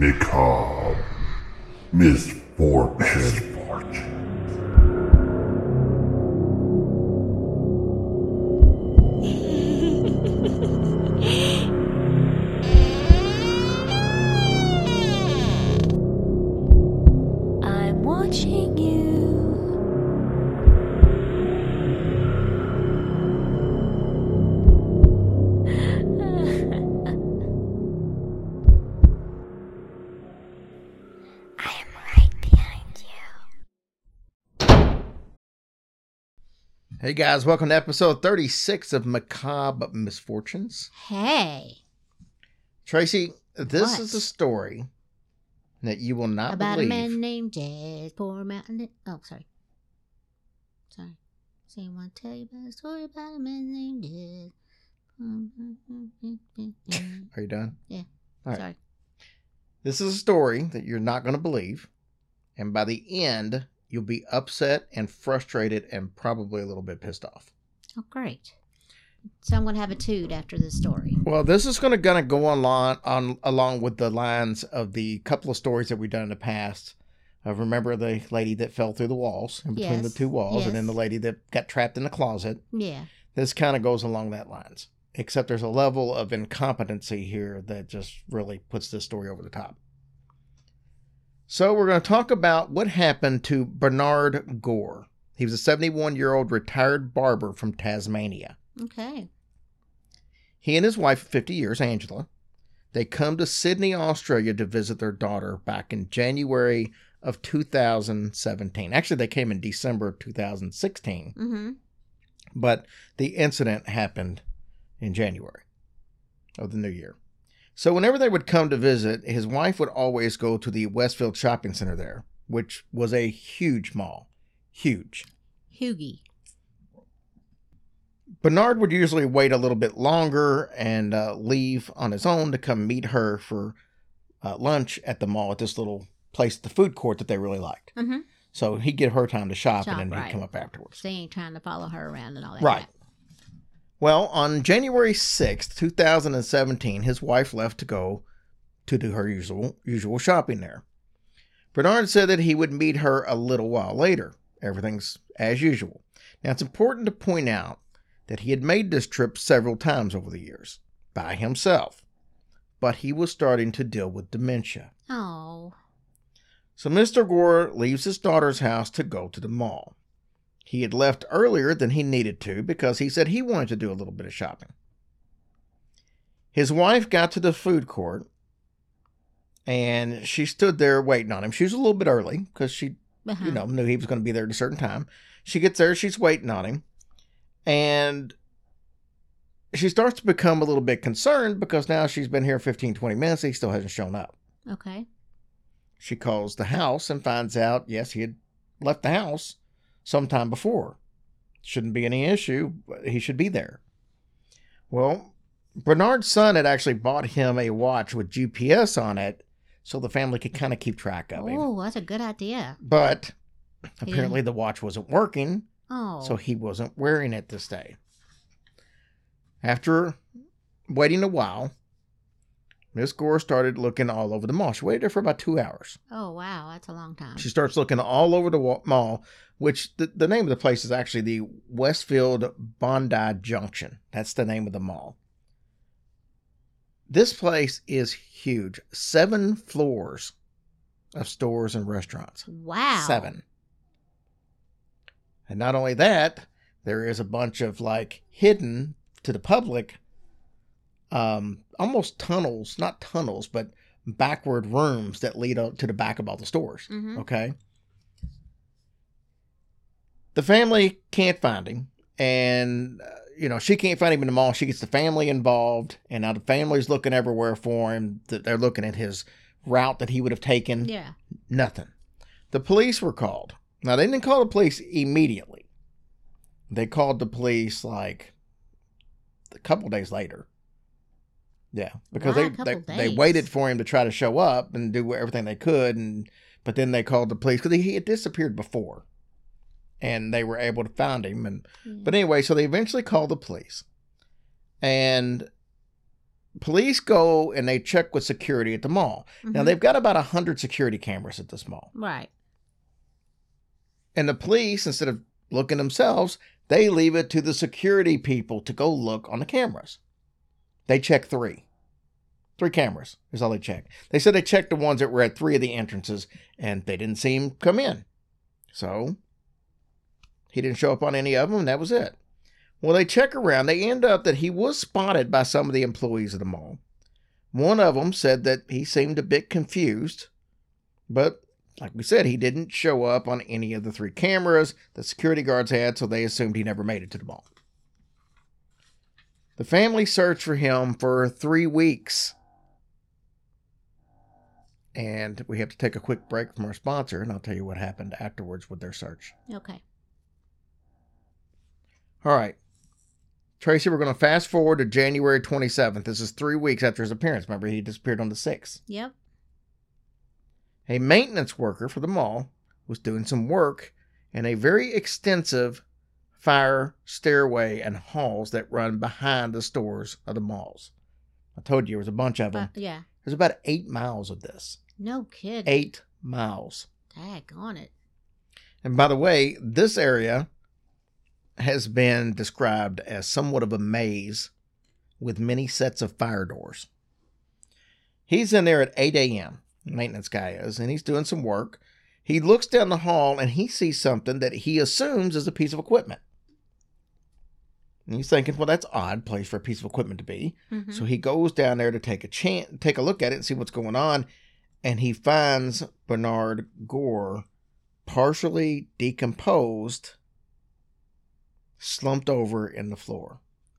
Macabre. Misfortune. Hey guys, welcome to episode 36 of Macabre Misfortunes. Hey, Tracy, this What? is a story that you will not about believe. a man named Jazz, poor mountain. Oh, sorry. Sorry. Say, I want to tell you about a story about a man named Jazz. Are you done? Yeah. All right. Sorry. This is a story that you're not going to believe. And by the end, you'll be upset and frustrated and probably a little bit pissed off. Oh, great. So I'm going to have a toot after this story. Well, this is going to gonna go along on along with the lines of the couple of stories that we've done in the past. Uh, remember the lady that fell through the walls in between the two walls, and then the lady that got trapped in the closet. Yeah. This kind of goes along that lines, except there's a level of incompetency here that just really puts this story over the top. So we're going to talk about what happened to Bernard Gore. He was a 71 year old retired barber from Tasmania. Okay. He and his wife of 50 years, Angela, they come to Sydney, Australia to visit their daughter back in January of 2017. Actually, they came in December of 2016, Mm-hmm. but the incident happened in January of the new year. So whenever they would come to visit, his wife would always go to the Westfield Shopping Center there, which was a huge mall. Huge. Hugie. Bernard would usually wait a little bit longer and uh, leave on his own to come meet her for uh, lunch at the mall at this little place, the food court that they really liked. Mm-hmm. So he'd get her time to shop, Shop, and then he'd come up afterwards. They ain't trying to follow her around and all that. Right. Well, on January 6th, 2017, his wife left to go to do her usual usual shopping there. Bernard said that he would meet her a little while later. Everything's as usual. Now, it's important to point out that he had made this trip several times over the years by himself, but he was starting to deal with dementia. Oh. So Mr. Gore leaves his daughter's house to go to the mall. He had left earlier than he needed to because he said he wanted to do a little bit of shopping. His wife got to the food court and she stood there waiting on him. She was a little bit early because she, Uh-huh. you know, knew he was going to be there at a certain time. She gets there, she's waiting on him, and she starts to become a little bit concerned because now she's been here 15, 20 minutes. He still hasn't shown up. Okay. She calls the house and finds out, yes, he had left the house sometime before. Shouldn't be any issue. but He should be there. Well, Bernard's son had actually bought him a watch with GPS on it so the family could kind of keep track of him. Oh, that's a good idea. But apparently the watch wasn't working, Oh. so he wasn't wearing it this day. After waiting a while, Miss Gore started looking all over the mall. She waited there for about two hours. oh, wow. That's a long time. She starts looking all over the mall, which the, the name of the place is actually the Westfield Bondi Junction. That's the name of the mall. This place is huge. Seven floors of stores and restaurants. Wow. Seven. And not only that, there is a bunch of like hidden to the public, um, almost tunnels, not tunnels, but backward rooms that lead up to the back of all the stores. Mhm. Okay. The family can't find him, and uh, you know she can't find him in the mall. She gets the family involved, and now the family's looking everywhere for him. Th- They're looking at his route that he would have taken. Yeah. Nothing. The police were called. Now they didn't call the police immediately. They called the police like a couple days later. Yeah, because Why they they, they waited for him to try to show up and do everything they could, and but then they called the police because he had disappeared before, and they were able to find him. And but anyway, so they eventually called the police, and police go and they check with security at the mall. Now Mhm. they've got about a hundred security cameras at this mall, Right. and the police, instead of looking themselves, they leave it to the security people to go look on the cameras. They check three. Three cameras is all they check. They said they checked the ones that were at three of the entrances and they didn't see him come in. So he didn't show up on any of them, and that was it. Well, they check around. They end up that he was spotted by some of the employees of the mall. One of them said that he seemed a bit confused, but like we said, he didn't show up on any of the three cameras the security guards had, so they assumed he never made it to the mall. The family searched for him for three weeks. And we have to take a quick break from our sponsor, and I'll tell you what happened afterwards with their search. Okay. All right. Tracy, we're going to fast forward to January 27th. This is three weeks after his appearance. Remember, he disappeared on the 6th. Yep. A maintenance worker for the mall was doing some work in a very extensive fire stairway and halls that run behind the stores of the malls. I told you there was a bunch of uh, them. But, yeah. There's about eight miles of this. No kidding. Eight miles. Dag on it. And by the way, this area has been described as somewhat of a maze with many sets of fire doors. He's in there at 8 a.m., maintenance guy is, and he's doing some work. He looks down the hall and he sees something that he assumes is a piece of equipment. And he's thinking, well, that's odd place for a piece of equipment to be. Mhm. So he goes down there to take a chance, take a look at it and see what's going on, and he finds Bernard Gore partially decomposed, slumped over in the floor.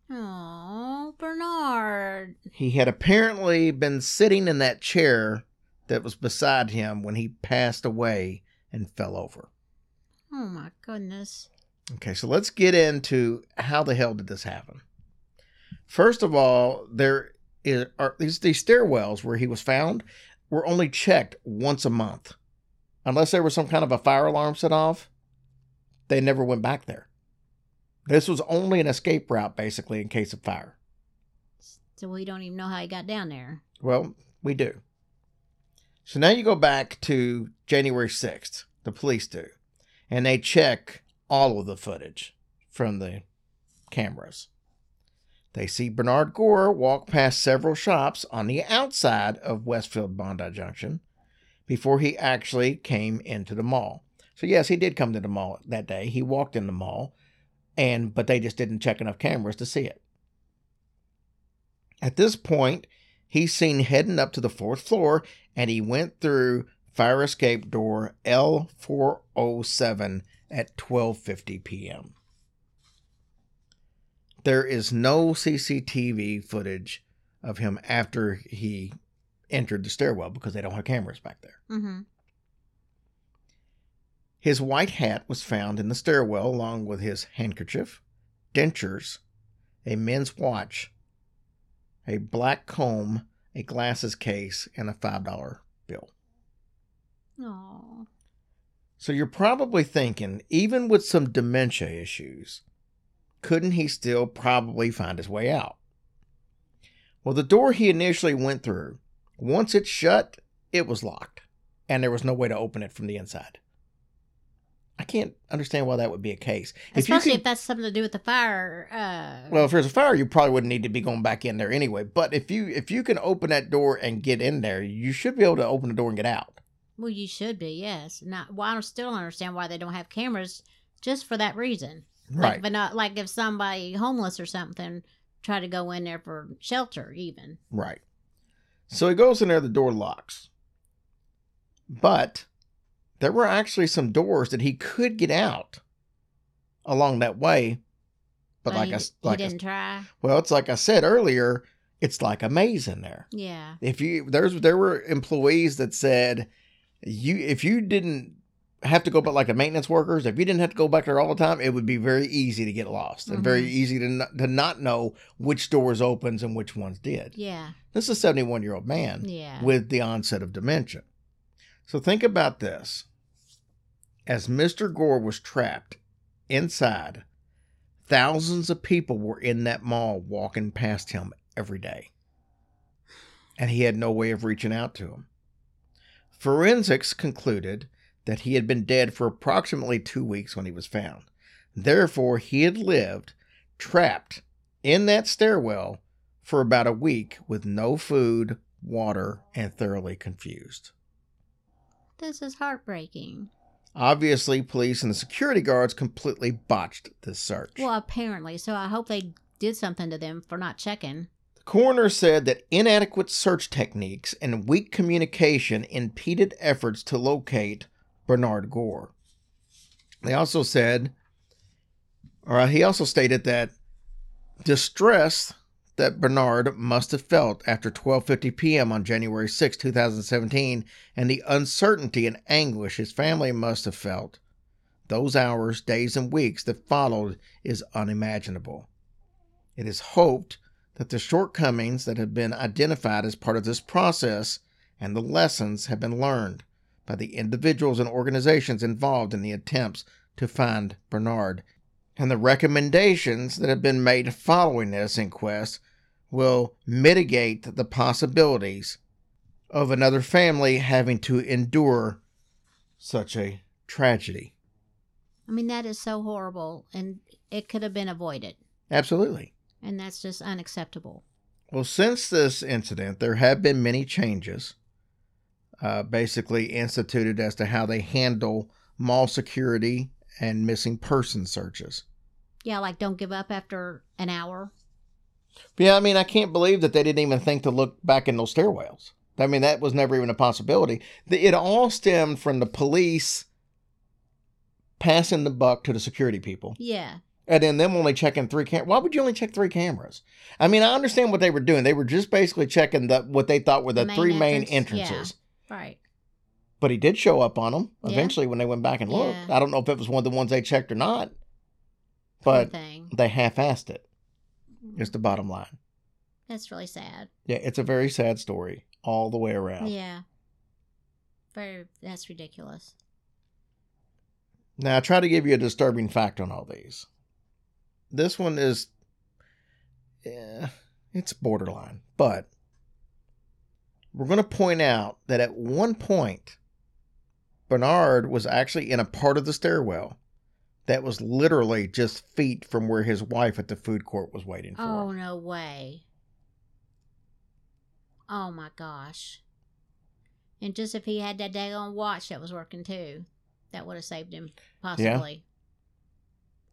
Oh, Bernard. He had apparently been sitting in that chair that was beside him when he passed away and fell over. Oh my goodness. Okay, so let's get into how the hell did this happen. First of all, there is, are these these stairwells where he was found were only checked once a month, unless there was some kind of a fire alarm set off. They never went back there. This was only an escape route, basically, in case of fire. So we don't even know how he got down there. Well, we do. So now you go back to January 6th, the police do, and they check all of the footage from the cameras. They see Bernard Gore walk past several shops on the outside of Westfield Bondi Junction before he actually came into the mall. So yes, he did come to the mall that day. He walked in the mall and but they just didn't check enough cameras to see it. At this point, he's seen heading up to the fourth floor and he went through fire escape door L407 at 12:50 p.m. There is no CCTV footage of him after he entered the stairwell because they don't have cameras back there. Mm-hmm. His white hat was found in the stairwell along with his handkerchief, dentures, a men's watch, a black comb, a glasses case, and a $5 bill. Oh. So you're probably thinking, even with some dementia issues, couldn't he still probably find his way out? Well, the door he initially went through, once it shut, it was locked, and there was no way to open it from the inside. I can't understand why that would be a case. Especially if can, that's something to do with the fire. Uh, well, if there's a fire, you probably wouldn't need to be going back in there anyway. But if you if you can open that door and get in there, you should be able to open the door and get out. Well, you should be, yes. Not. Well, I still don't understand why they don't have cameras just for that reason. Right. Like, but not like if somebody homeless or something try to go in there for shelter, even. Right. So he goes in there, the door locks. But there were actually some doors that he could get out along that way. But oh, like he, I like he I, didn't try. well, it's like I said earlier, it's like a maze in there. Yeah. If you there's there were employees that said you if you didn't have to go back like the maintenance workers, if you didn't have to go back there all the time, it would be very easy to get lost and very Mhm. easy to not, to not know which doors opens and which ones did. Yeah. This is a 71 year old man Yeah. with the onset of dementia. So think about this. As Mr. Gore was trapped inside, thousands of people were in that mall walking past him every day. and he had no way of reaching out to him. Forensics concluded that he had been dead for approximately two weeks when he was found. Therefore, he had lived trapped in that stairwell for about a week with no food, water, and thoroughly confused. This is heartbreaking. Obviously, police and the security guards completely botched this search. Well, apparently. So I hope they did something to them for not checking. Coroner said that inadequate search techniques and weak communication impeded efforts to locate Bernard Gore. They also said, or he also stated that distress that Bernard must have felt after 12:50 p.m. on January 6, 2017, and the uncertainty and anguish his family must have felt those hours, days, and weeks that followed is unimaginable. It is hoped that the shortcomings that have been identified as part of this process and the lessons have been learned by the individuals and organizations involved in the attempts to find Bernard. And the recommendations that have been made following this inquest will mitigate the possibilities of another family having to endure such a tragedy. I mean, that is so horrible, and it could have been avoided. Absolutely. And that's just unacceptable. Well, since this incident, there have been many changes, uh, basically instituted as to how they handle mall security and missing person searches. Yeah, like don't give up after an hour. Yeah, I mean, I can't believe that they didn't even think to look back in those stairwells. I mean, that was never even a possibility. It all stemmed from the police passing the buck to the security people. Yeah. And then them only checking three cam. Why would you only check three cameras? I mean, I understand what they were doing. They were just basically checking the what they thought were the Main three main entrance, yeah. entrances. Right. But he did show up on them Yeah. eventually when they went back and looked. Yeah. I don't know if it was one of the ones they checked or not, but they half-assed it. Is the bottom line. That's really sad. Yeah, it's a very sad story all the way around. Yeah. Very. That's ridiculous. Now, I try to give you a disturbing fact on all these. This one is, yeah, it's borderline, but we're going to point out that at one point, Bernard was actually in a part of the stairwell that was literally just feet from where his wife at the food court was waiting for. Him. Oh no way. Oh my gosh. And just if he had that daggone watch that was working too, that would have saved him possibly.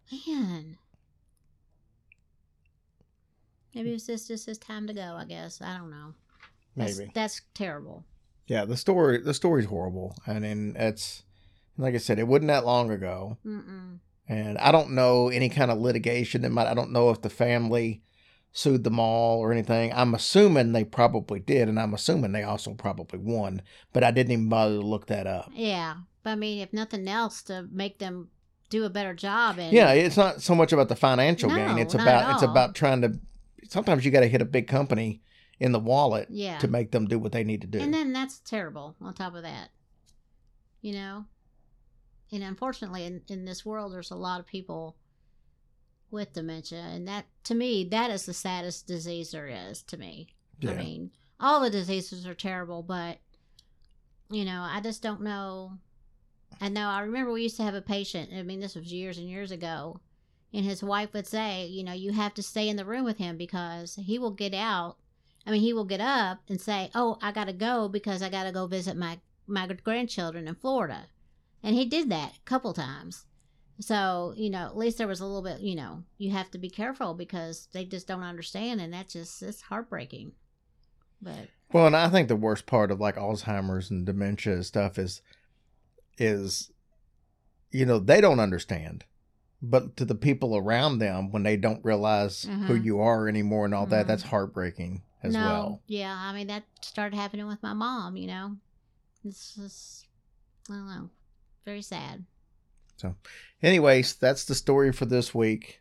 Yeah. Man. Maybe it's just just his time to go. I guess I don't know. That's, Maybe. that's terrible. Yeah, the story the story's horrible, I mean, it's like I said, it wasn't that long ago. Mm-mm. and I don't know any kind of litigation that might. I don't know if the family sued the mall or anything. I'm assuming they probably did, and I'm assuming they also probably won. But I didn't even bother to look that up. Yeah, but I mean, if nothing else, to make them do a better job. And Yeah, it's not so much about the financial gain. It's about it's about trying to. Sometimes you got to hit a big company in the wallet yeah. to make them do what they need to do. And then that's terrible on top of that. You know? And unfortunately, in, in this world, there's a lot of people with dementia. And that, to me, that is the saddest disease there is to me. I mean, all the diseases are terrible, but, you know, I just don't know. I know, I remember we used to have a patient, I mean, this was years and years ago, and his wife would say, you know, you have to stay in the room with him because he will get out. I mean, he will get up and say, "Oh, I got to go because I got to go visit my my grandchildren in Florida," and he did that a couple times. So you know, at least there was a little bit. You know, you have to be careful because they just don't understand, and that's just it's heartbreaking. But Well, and I think the worst part of like Alzheimer's and dementia and stuff is, is, you know, they don't understand, but to the people around them when they don't realize who Mhm. you are anymore and all that, Mhm. that's heartbreaking as no, well. yeah, I mean that started happening with my mom. You know, it's just I don't know, very sad. So anyways, that's the story for this week.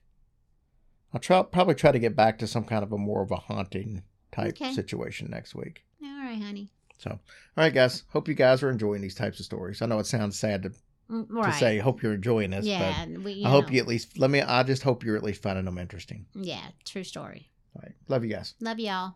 I'll try probably try to get back to some kind of a more of a haunting type Okay. situation next week. All right, honey. So, all right, guys. Hope you guys are enjoying these types of stories. I know it sounds sad to, Mm, to say. Hope you're enjoying this, yeah, we, I hope know. you at least let me. I just hope you're at least finding them interesting. Yeah, true story. All right, love you guys. Love y'all.